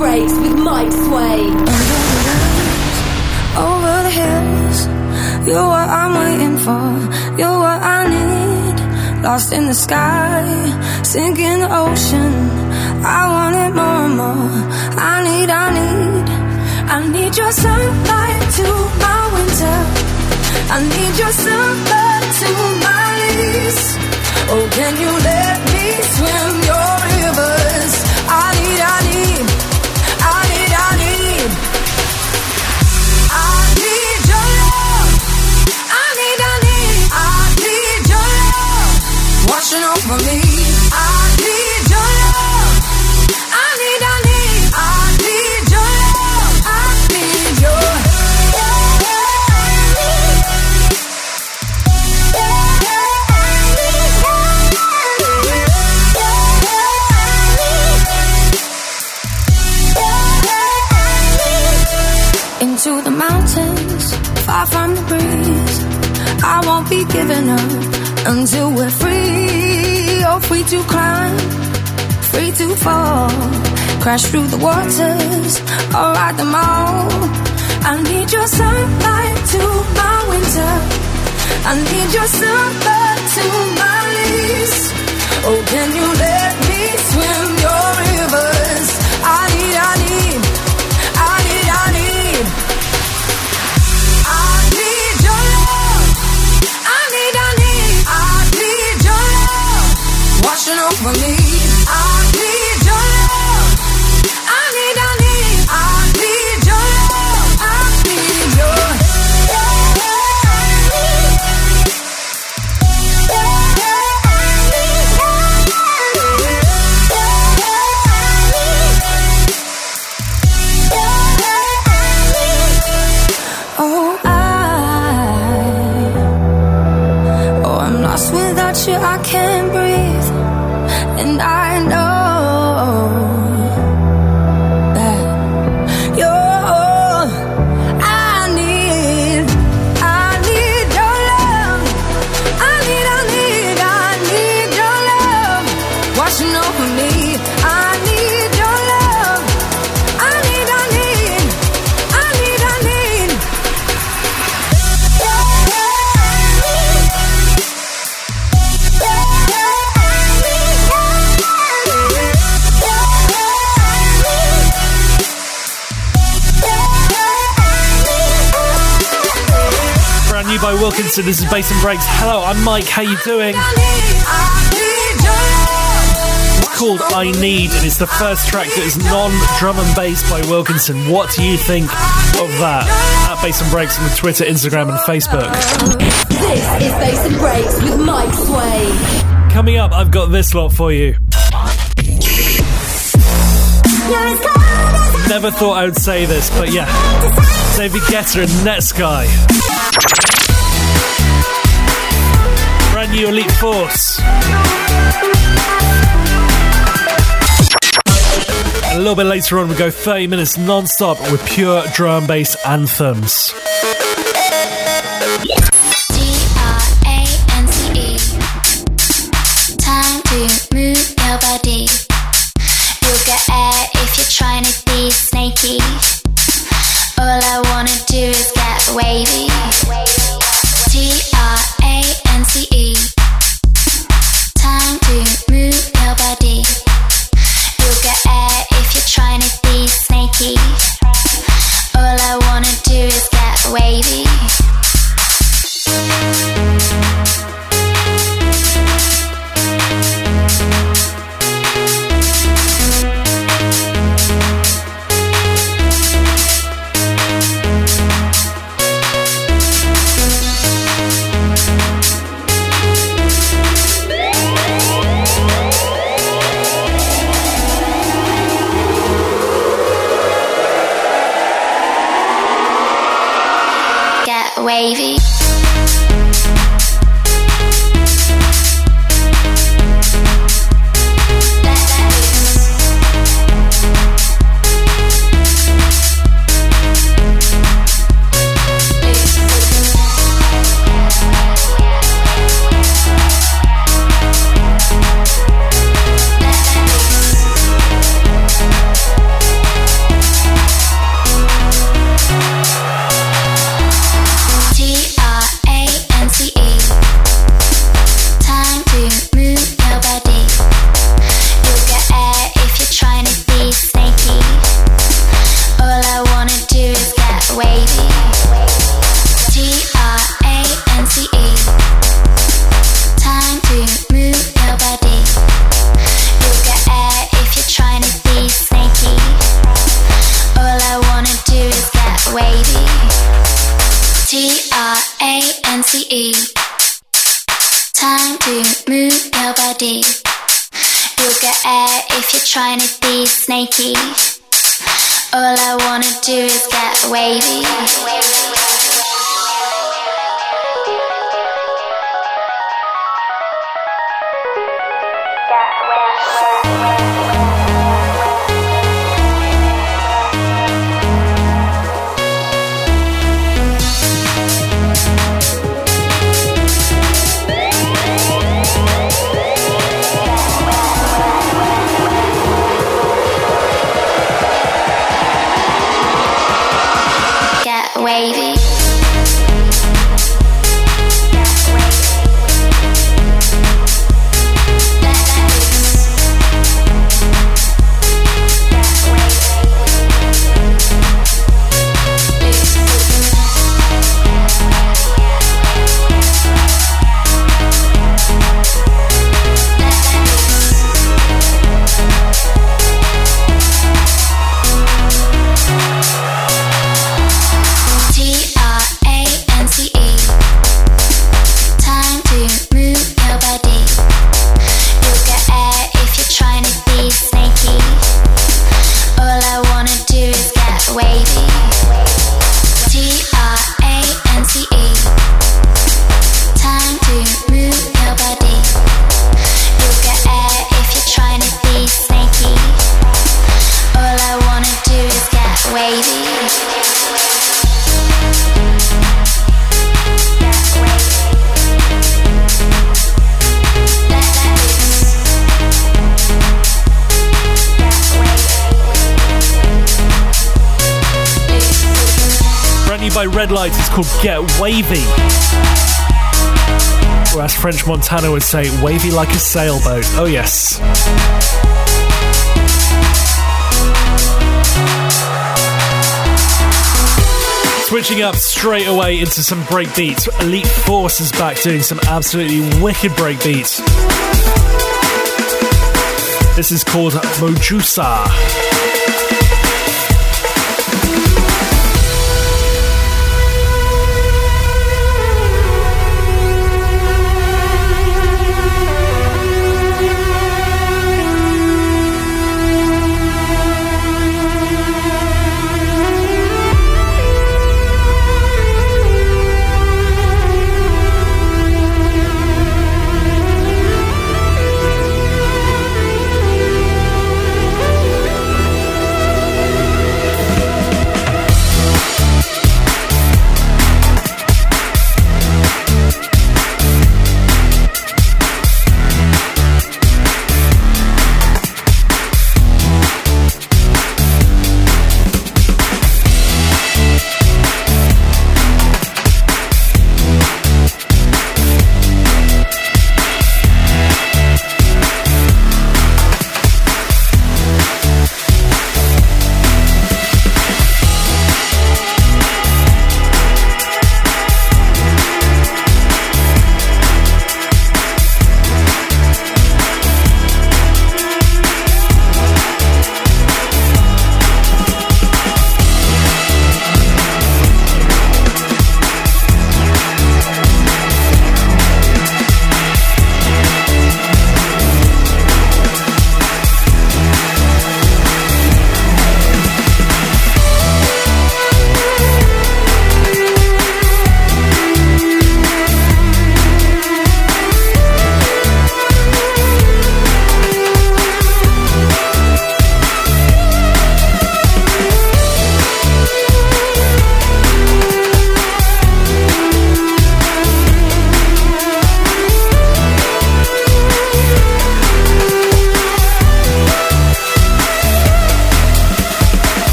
Breaks with Mike Sway. Over the hills, you're what I'm waiting for. You're what I need. Lost in the sky, sinking the ocean. I want it more and more. I need, I need, I need your sunlight to my winter. I need your summer to my lease. Oh, can you let me swim your rivers? I need, I need, Washing over me. I need your love. I need, I need, I need your love. I need your Into the mountains, far from the breeze. I won't be giving up until we're free. Oh, free to climb, free to fall. Crash through the waters, or ride them all. I need your sunlight to my winter. I need your summer to my lease. Oh, can you let me swim your rivers? Washing new by Wilkinson. This is Bass and Breaks. Hello, I'm Mike. How you doing? It's called I Need, and it's the first track that is non-drum and bass by Wilkinson. What do you think of that? At Bass and Breaks on Twitter, Instagram, and Facebook. This is Bass and Breaks with Mike Sway. Coming up, I've got this lot for you. Never thought I would say this, but yeah. David Guetta and Netsky. Brand new Elite Force. A little bit later on, we go 30 minutes non stop with pure drum bass anthems. Trying to be snaky. All I wanna do is get wavy. You'll get air if you're trying to be snaky. All I wanna do is get wavy. Red Lights is called Get Wavy. Or as French Montana would say, wavy like a sailboat. Oh, yes. Switching up straight away into some break beats. Elite Force is back doing some absolutely wicked break beats. This is called Medusa.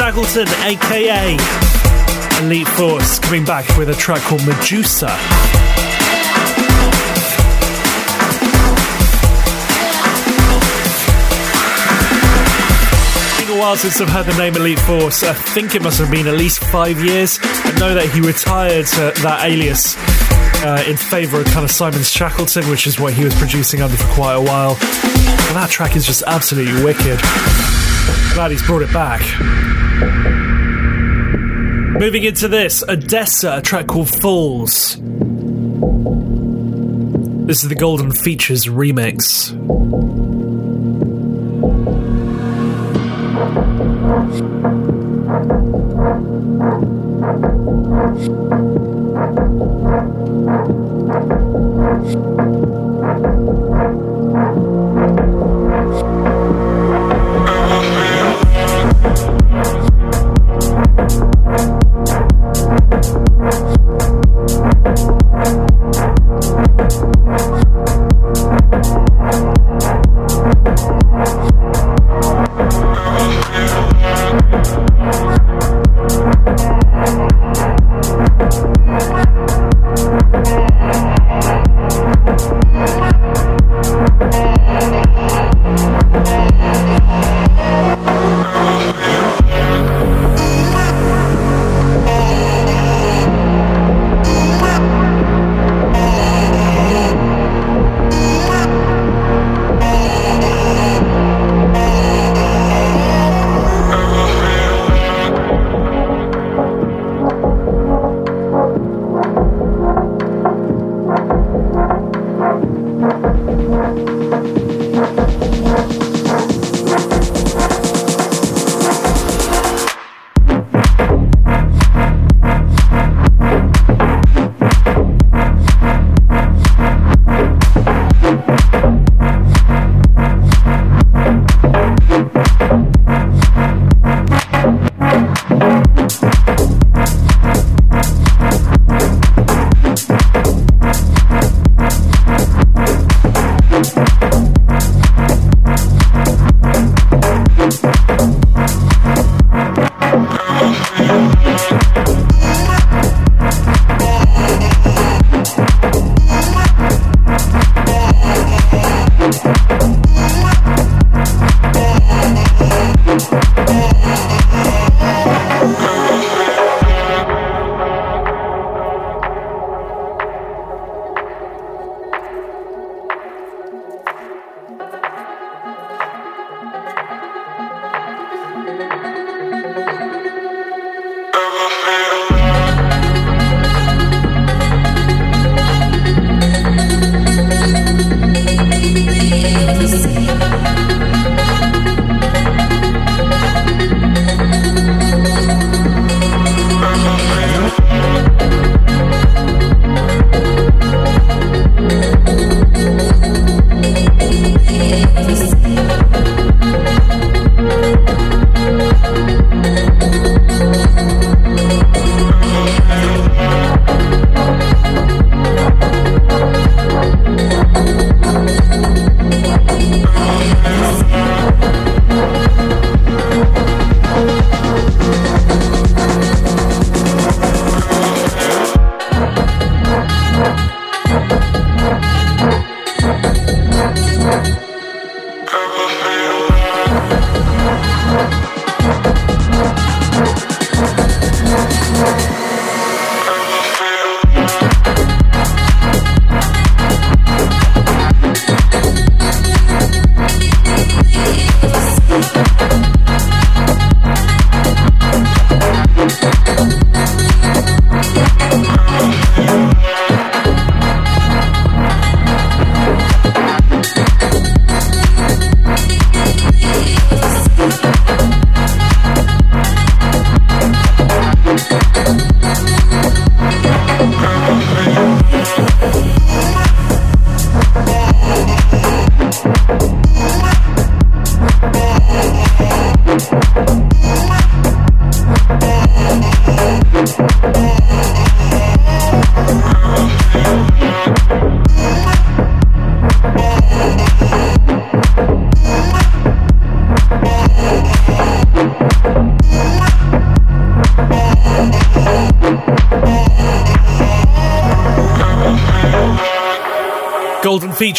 Shackleton, aka Elite Force, coming back with a track called Medusa. Been a while since I've heard the name Elite Force. I think it must have been at least five years. I know that he retired that alias uh, in favour of kind of Simon Shackleton, which is what he was producing under for quite a while. And that track is just absolutely wicked. Glad he's brought it back. Moving into this ODESZA, a track called Falls. This is the Golden Features remix.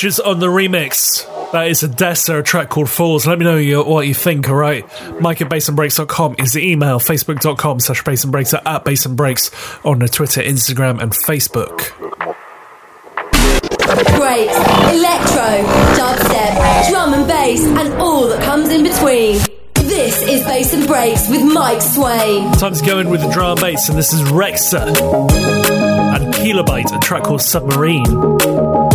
Features on the remix. That is a track called Falls. Let me know what you think, alright? Mike at bassandbreaks.com is the email, facebook.com slash bassandbreaks at bassandbreaks on the Twitter, Instagram, and Facebook. Breaks, electro, dubstep, drum and bass, and all that comes in between. This is Bass and Breaks with Mike Sway. Time to go in with the drum and bass, and this is Rexa and Kilobyte, a track called. Submarine.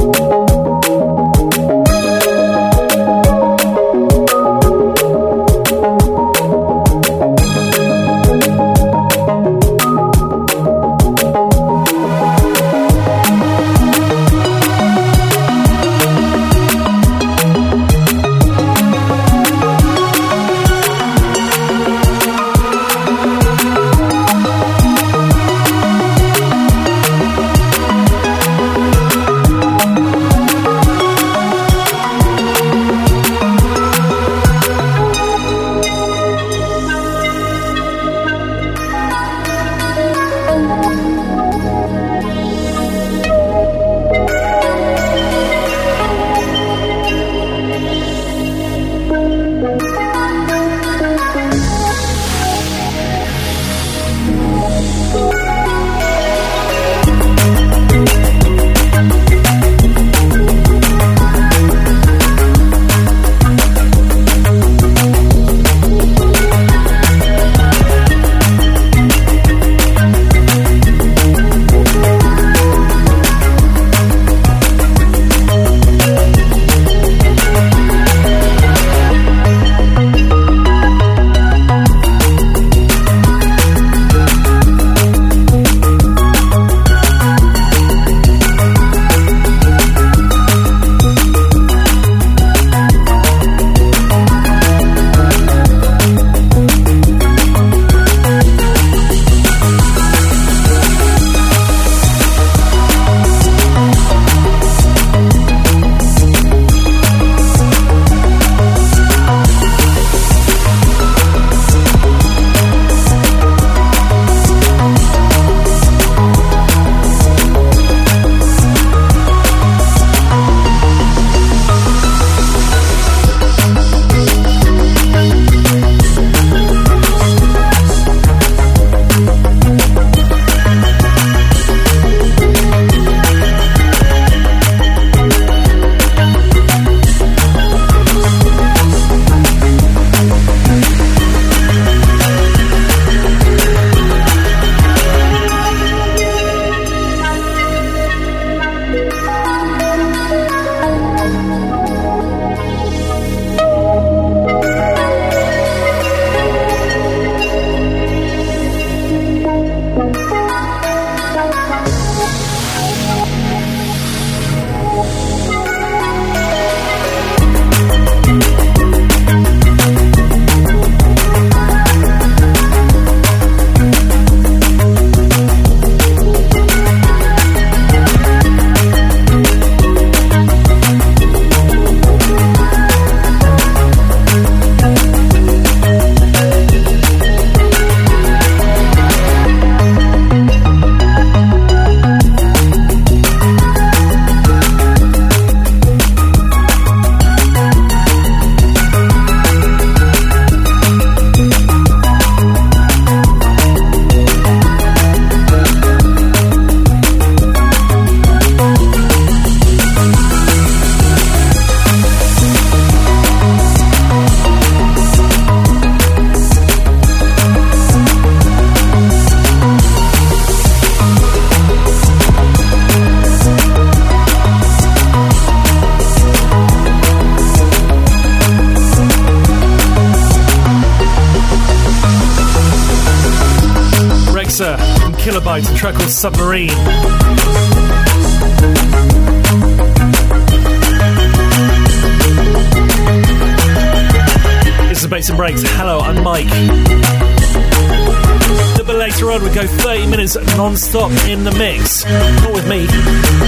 Stop in the mix. Not with me.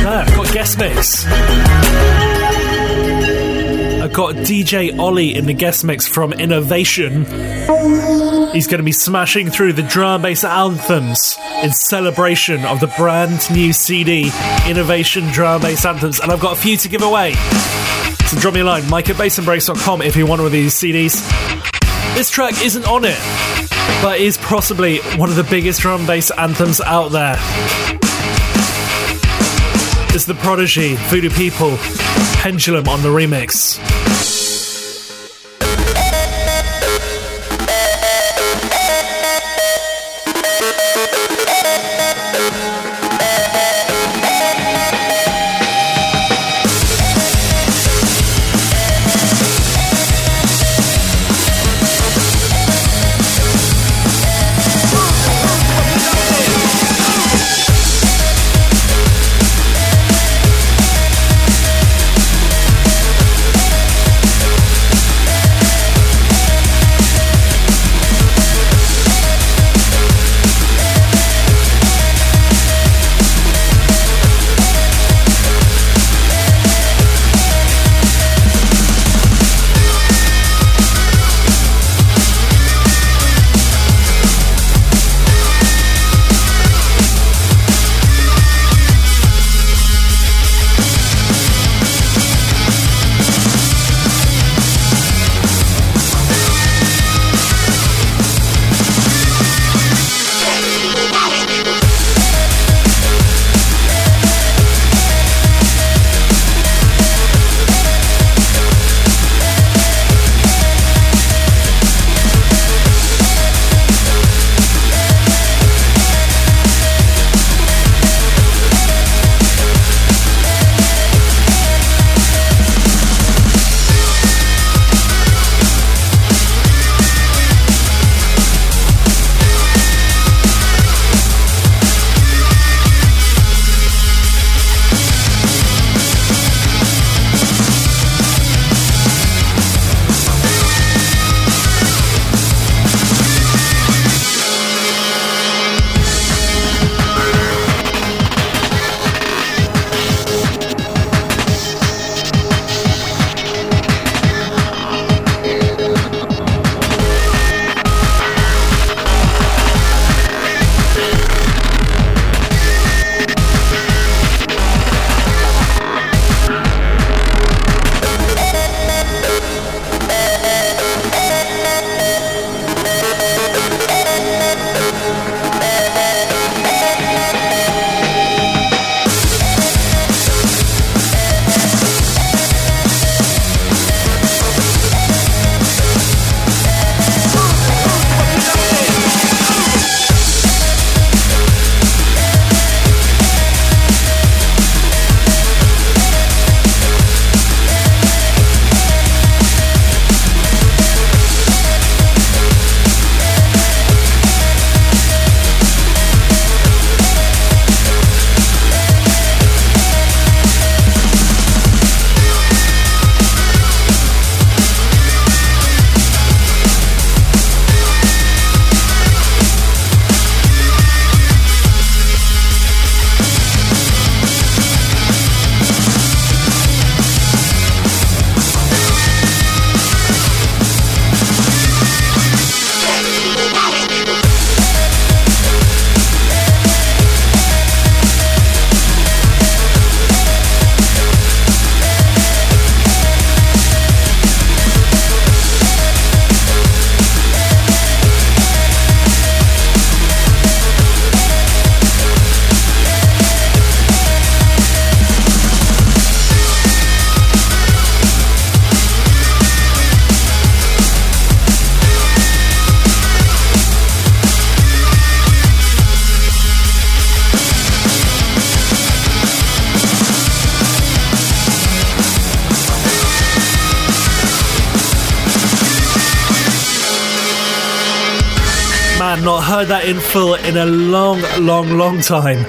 No, I've got guest mix. I've got DJ Ollie in the guest mix from Innovation. He's going to be smashing through the drum bass anthems in celebration of the brand new CD, Innovation Drum Bass Anthems. And I've got a few to give away. So drop me a line, mike at bassandbreaks.com if you want one of these CDs. This track isn't on it, but is possibly one of the biggest drum bass anthems out there. It's The Prodigy, Voodoo People, Pendulum on the remix. Full in a long, long, long time.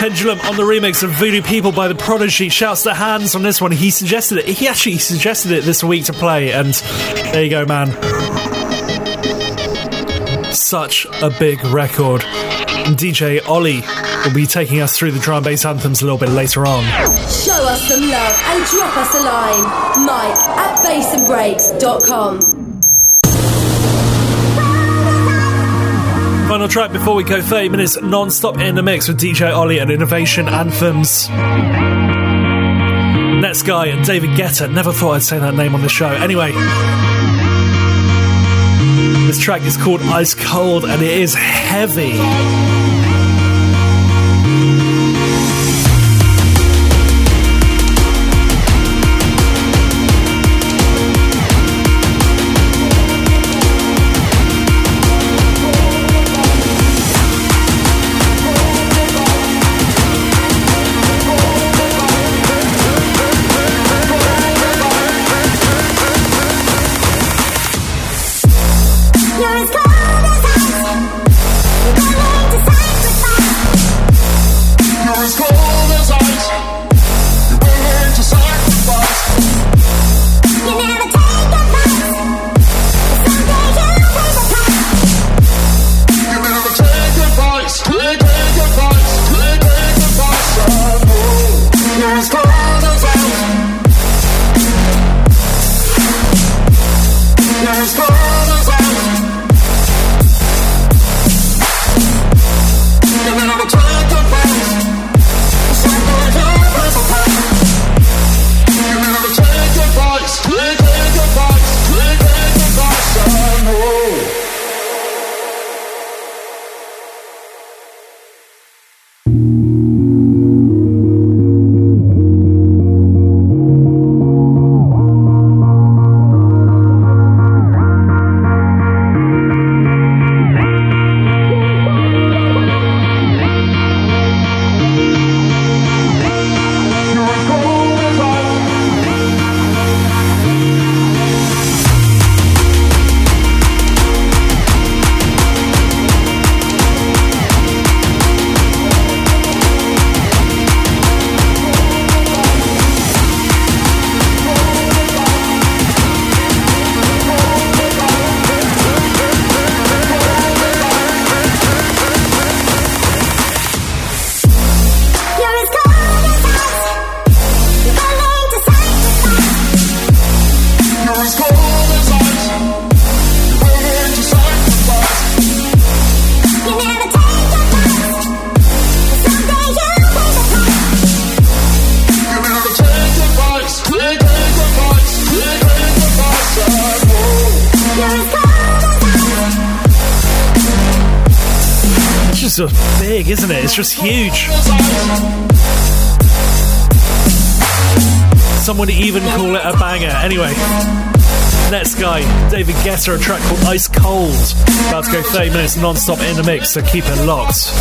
Pendulum on the remix of Voodoo People by The Prodigy. Shouts to Hands on this one. He suggested it. He actually suggested it this week to play, and there you go, man. Such a big record. DJ Ollie will be taking us through the drum and bass anthems a little bit later on. Show us some love and drop us a line. Mike at bassandbreaks.com. Final track before we go 30 minutes non stop in the mix with DJ Ollie and Innovation Anthems. Netsky and David Guetta. Never thought I'd say that name on the show. Anyway, this track is called Ice Cold and it is heavy. It's just huge. Some would even call it a banger. Anyway, next guy, David Guetta, a track called Ice Cold. About to go 30 minutes non stop in the mix, so keep it locked.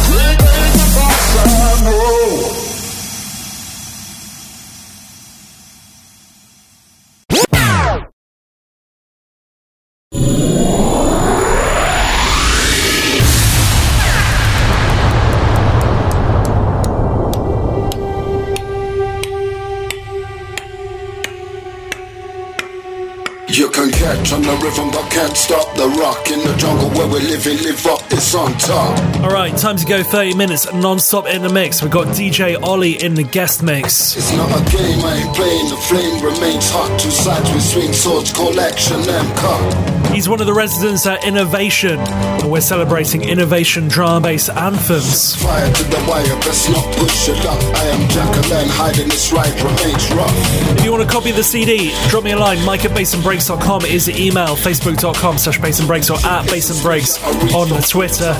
Jungle where we live and live up it's on top. Alright time to go 30 minutes non-stop in the mix. We've got DJ Ollie in the guest mix. It's not a game I ain't playing. The flame remains hot. Two sides with swing swords collection and cut he's one of the residents at Innovation and we're celebrating Innovation drum bass anthems. Fire to the wire best not push it up. I am Jacqueline hiding this right remains rough if you want to copy the CD drop me a line mike at bassandbreaks.com is the email facebook.com slash bass and breaks or at bass and breaks on Twitter.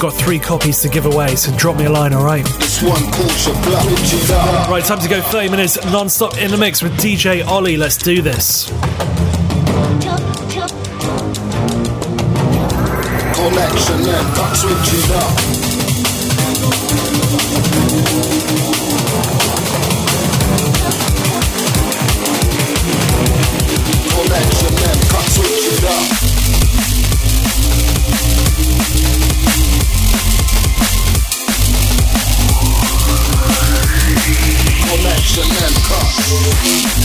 Got three copies to give away, so drop me a line, alright? Right, time to go. 30 minutes non stop in the mix with DJ Ollie. Let's do this. Collection and switch it up. Games you can trust.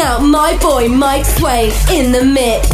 Out my boy Mike Sway in the mix.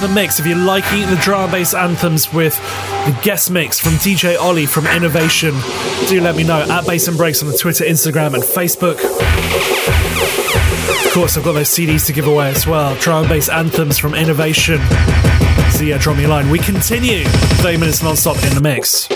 Midway point to the mix. If you like liking the drum bass anthems with the guest mix from DJ Ollie from Innovation, do let me know at Bass and Breaks on the Twitter, Instagram, and Facebook. Of course, I've got those CDs to give away as well. Drum bass anthems from Innovation. So yeah, drop me a line. We continue 30 minutes non-stop in the mix.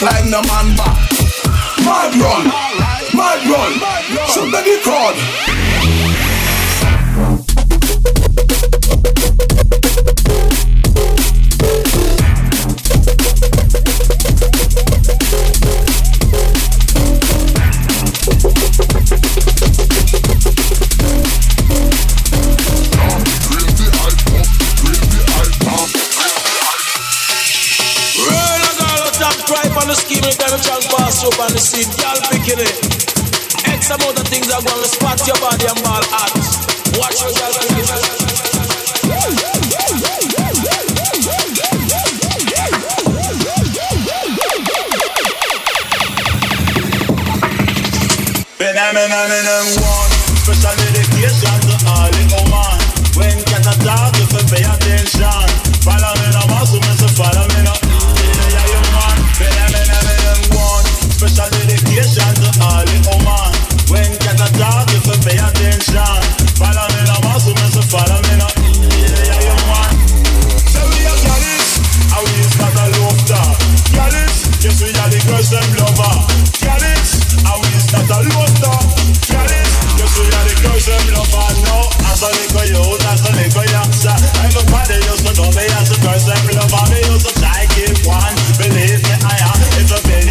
climb the man back. Mad run, mad run, shoot the crowd. When I'm in I'm in I'm one Special medication to all the woman. When can I talk if I pay attention. Follow me no more so me so follow me no Say I am one When I'm in I'm in I'm one Special medication to all the woman. When can I talk if I pay attention. Follow me no more so me so follow me no Yes, we are girls them lover. person love me, you to like it one. Believe me, I am. It's a billion.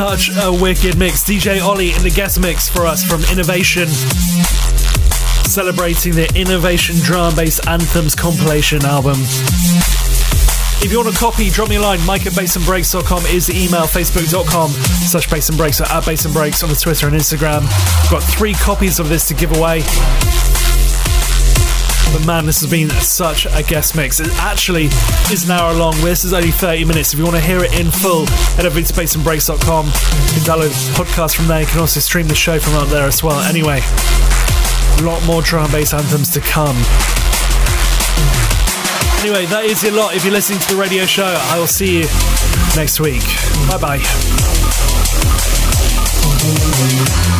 Such a wicked mix. DJ Ollie in the guest mix for us from Innovation. Celebrating the Innovation Drum Bass Anthems compilation album. If you want a copy, drop me a line. Mike at bassandbreaks.com is the email. Facebook.com slash bassandbreaks or at bassandbreaks on the Twitter and Instagram. Got three copies of this to give away. But man, this has been such a guest mix. It actually is an hour long. This is only 30 minutes. If you want to hear it in full, head over to bassandbreaks.com. You can download the podcast from there. You can also stream the show from up there as well. Anyway, a lot more drum and bass anthems to come. Anyway, that is your lot. If you're listening to the radio show, I will see you next week. Bye bye.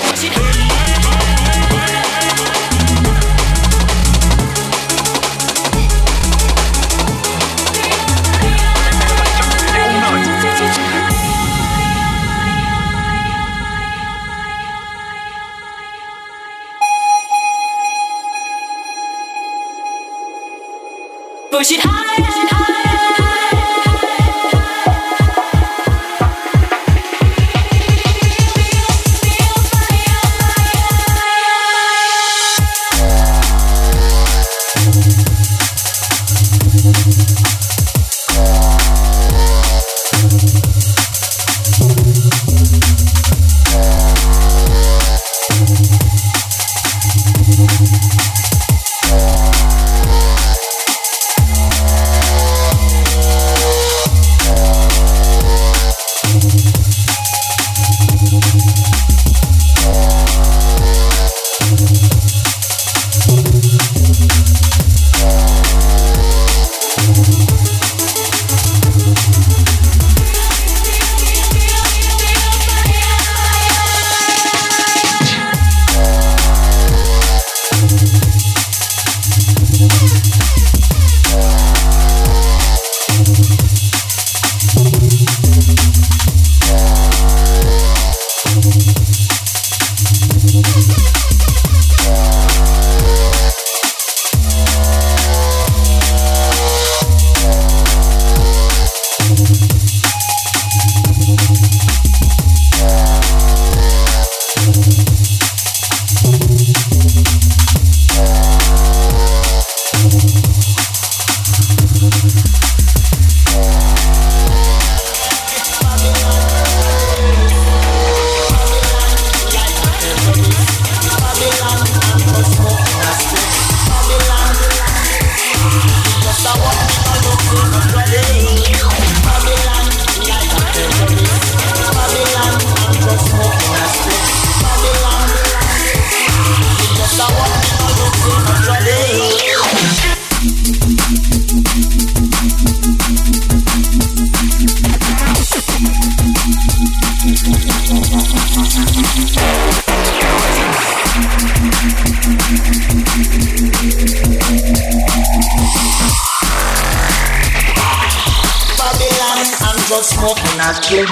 go smoking a kill.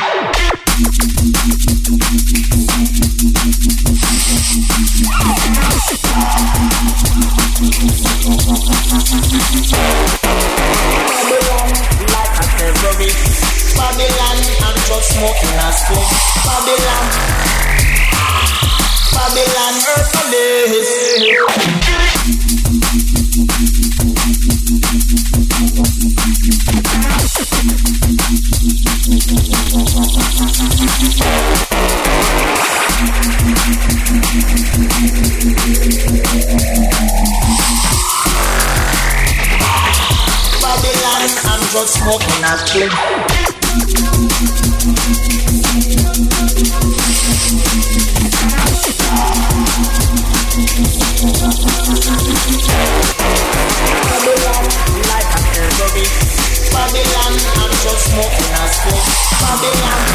Like a terrorist, Babylon, I'm just smoking a spoon. Babylon, Babylon, earth Babylon, I'm just smoking a clip. smoking us. Babylon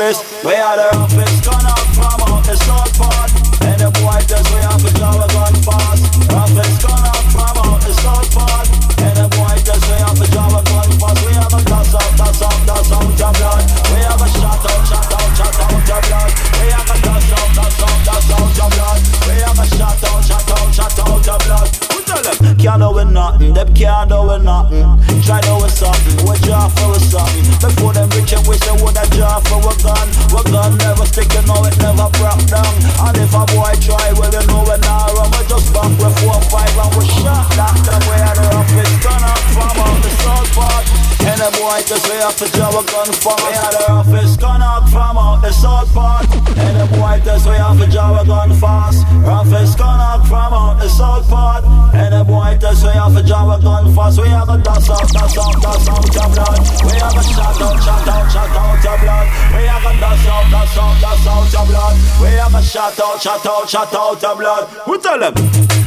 first Cause we have to job a gun fast We had the roughest gun up from out the south part And them whitest we have to job a gun fast Roughest gun up from out the south part And them whitest we have to job a gun fast We have a dust up, dust up, dust up your blood We have a shot out, shot out, shot out your blood We have a dust out, dust out, dust out your blood We have a shot out, shot out, shot out your blood Who tell them?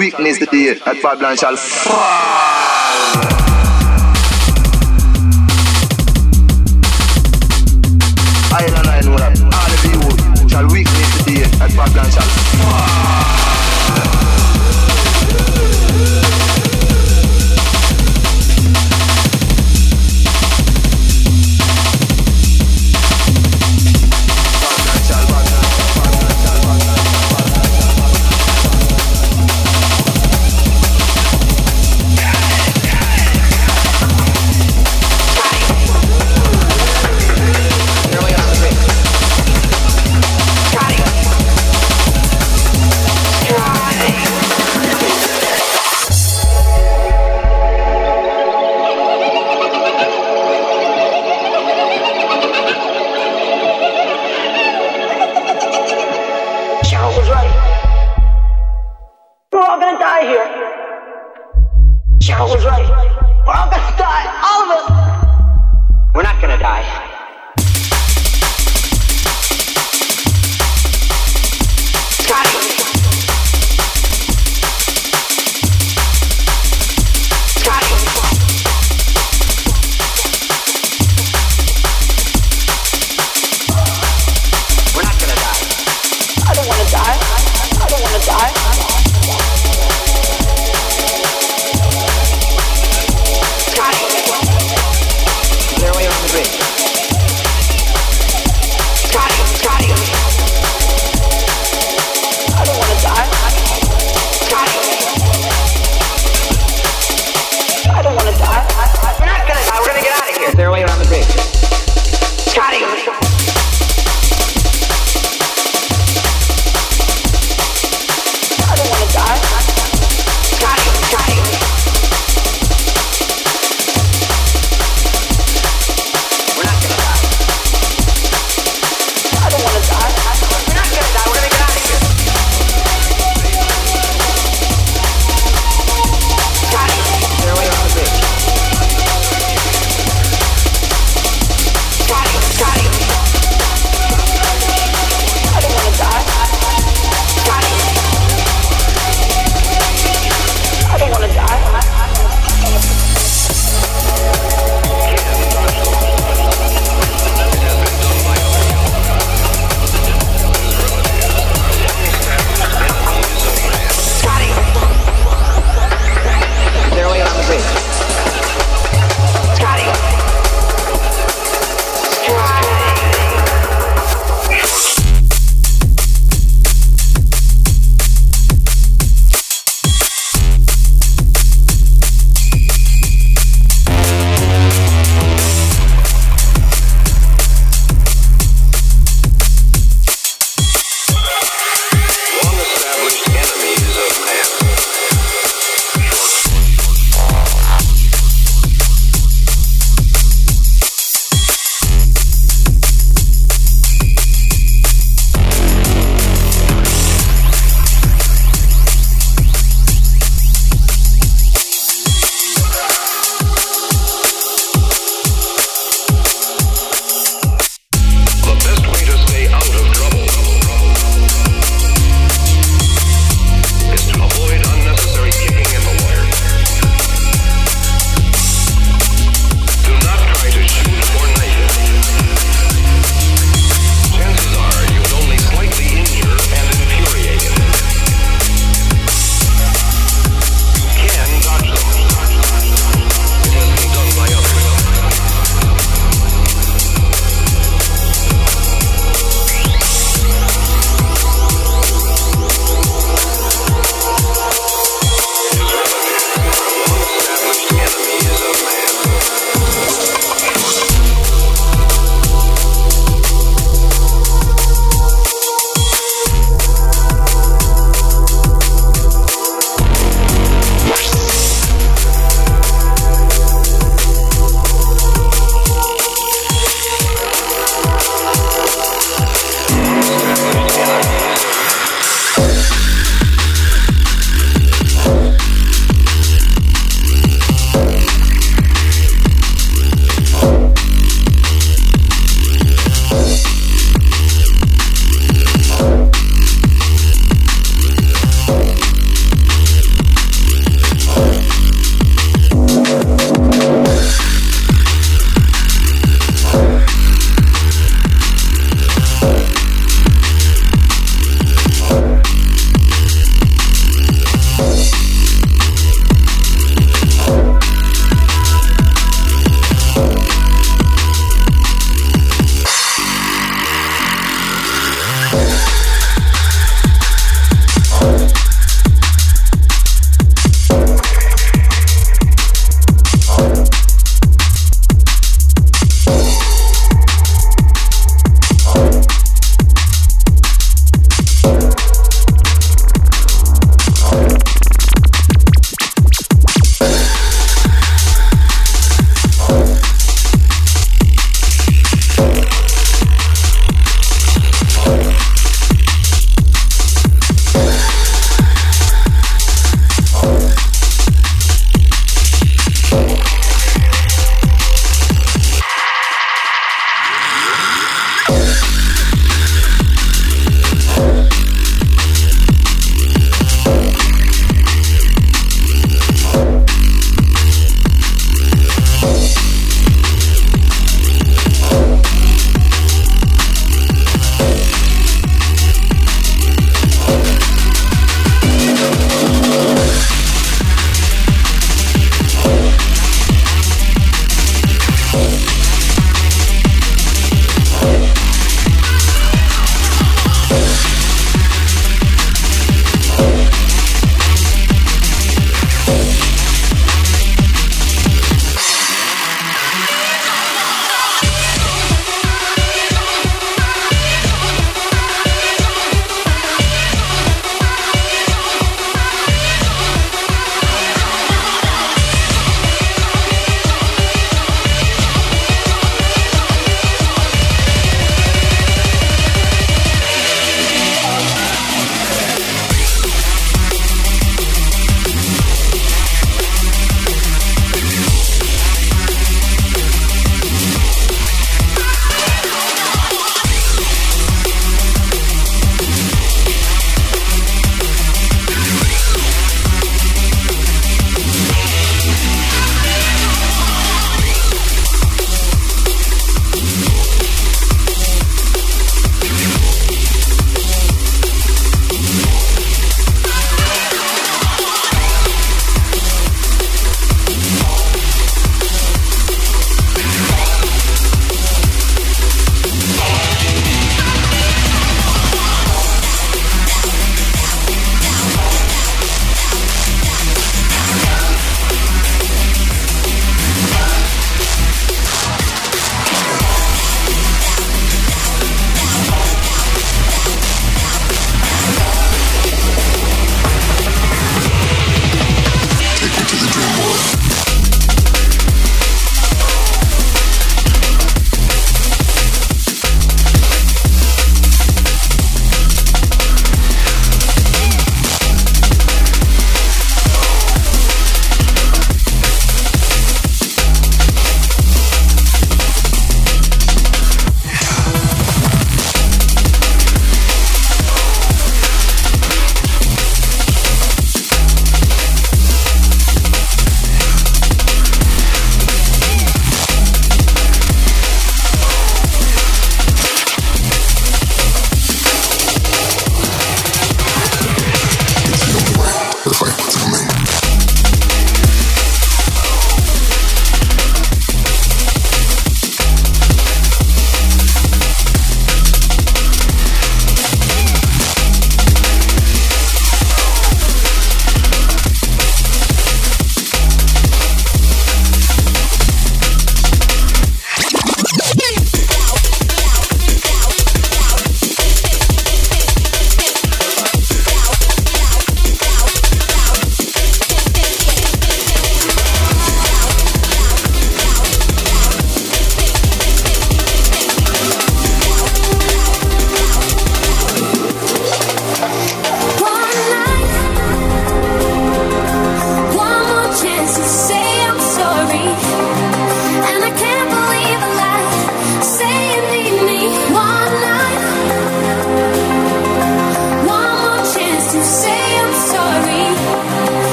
Shall witness the day that Babylon shall fall.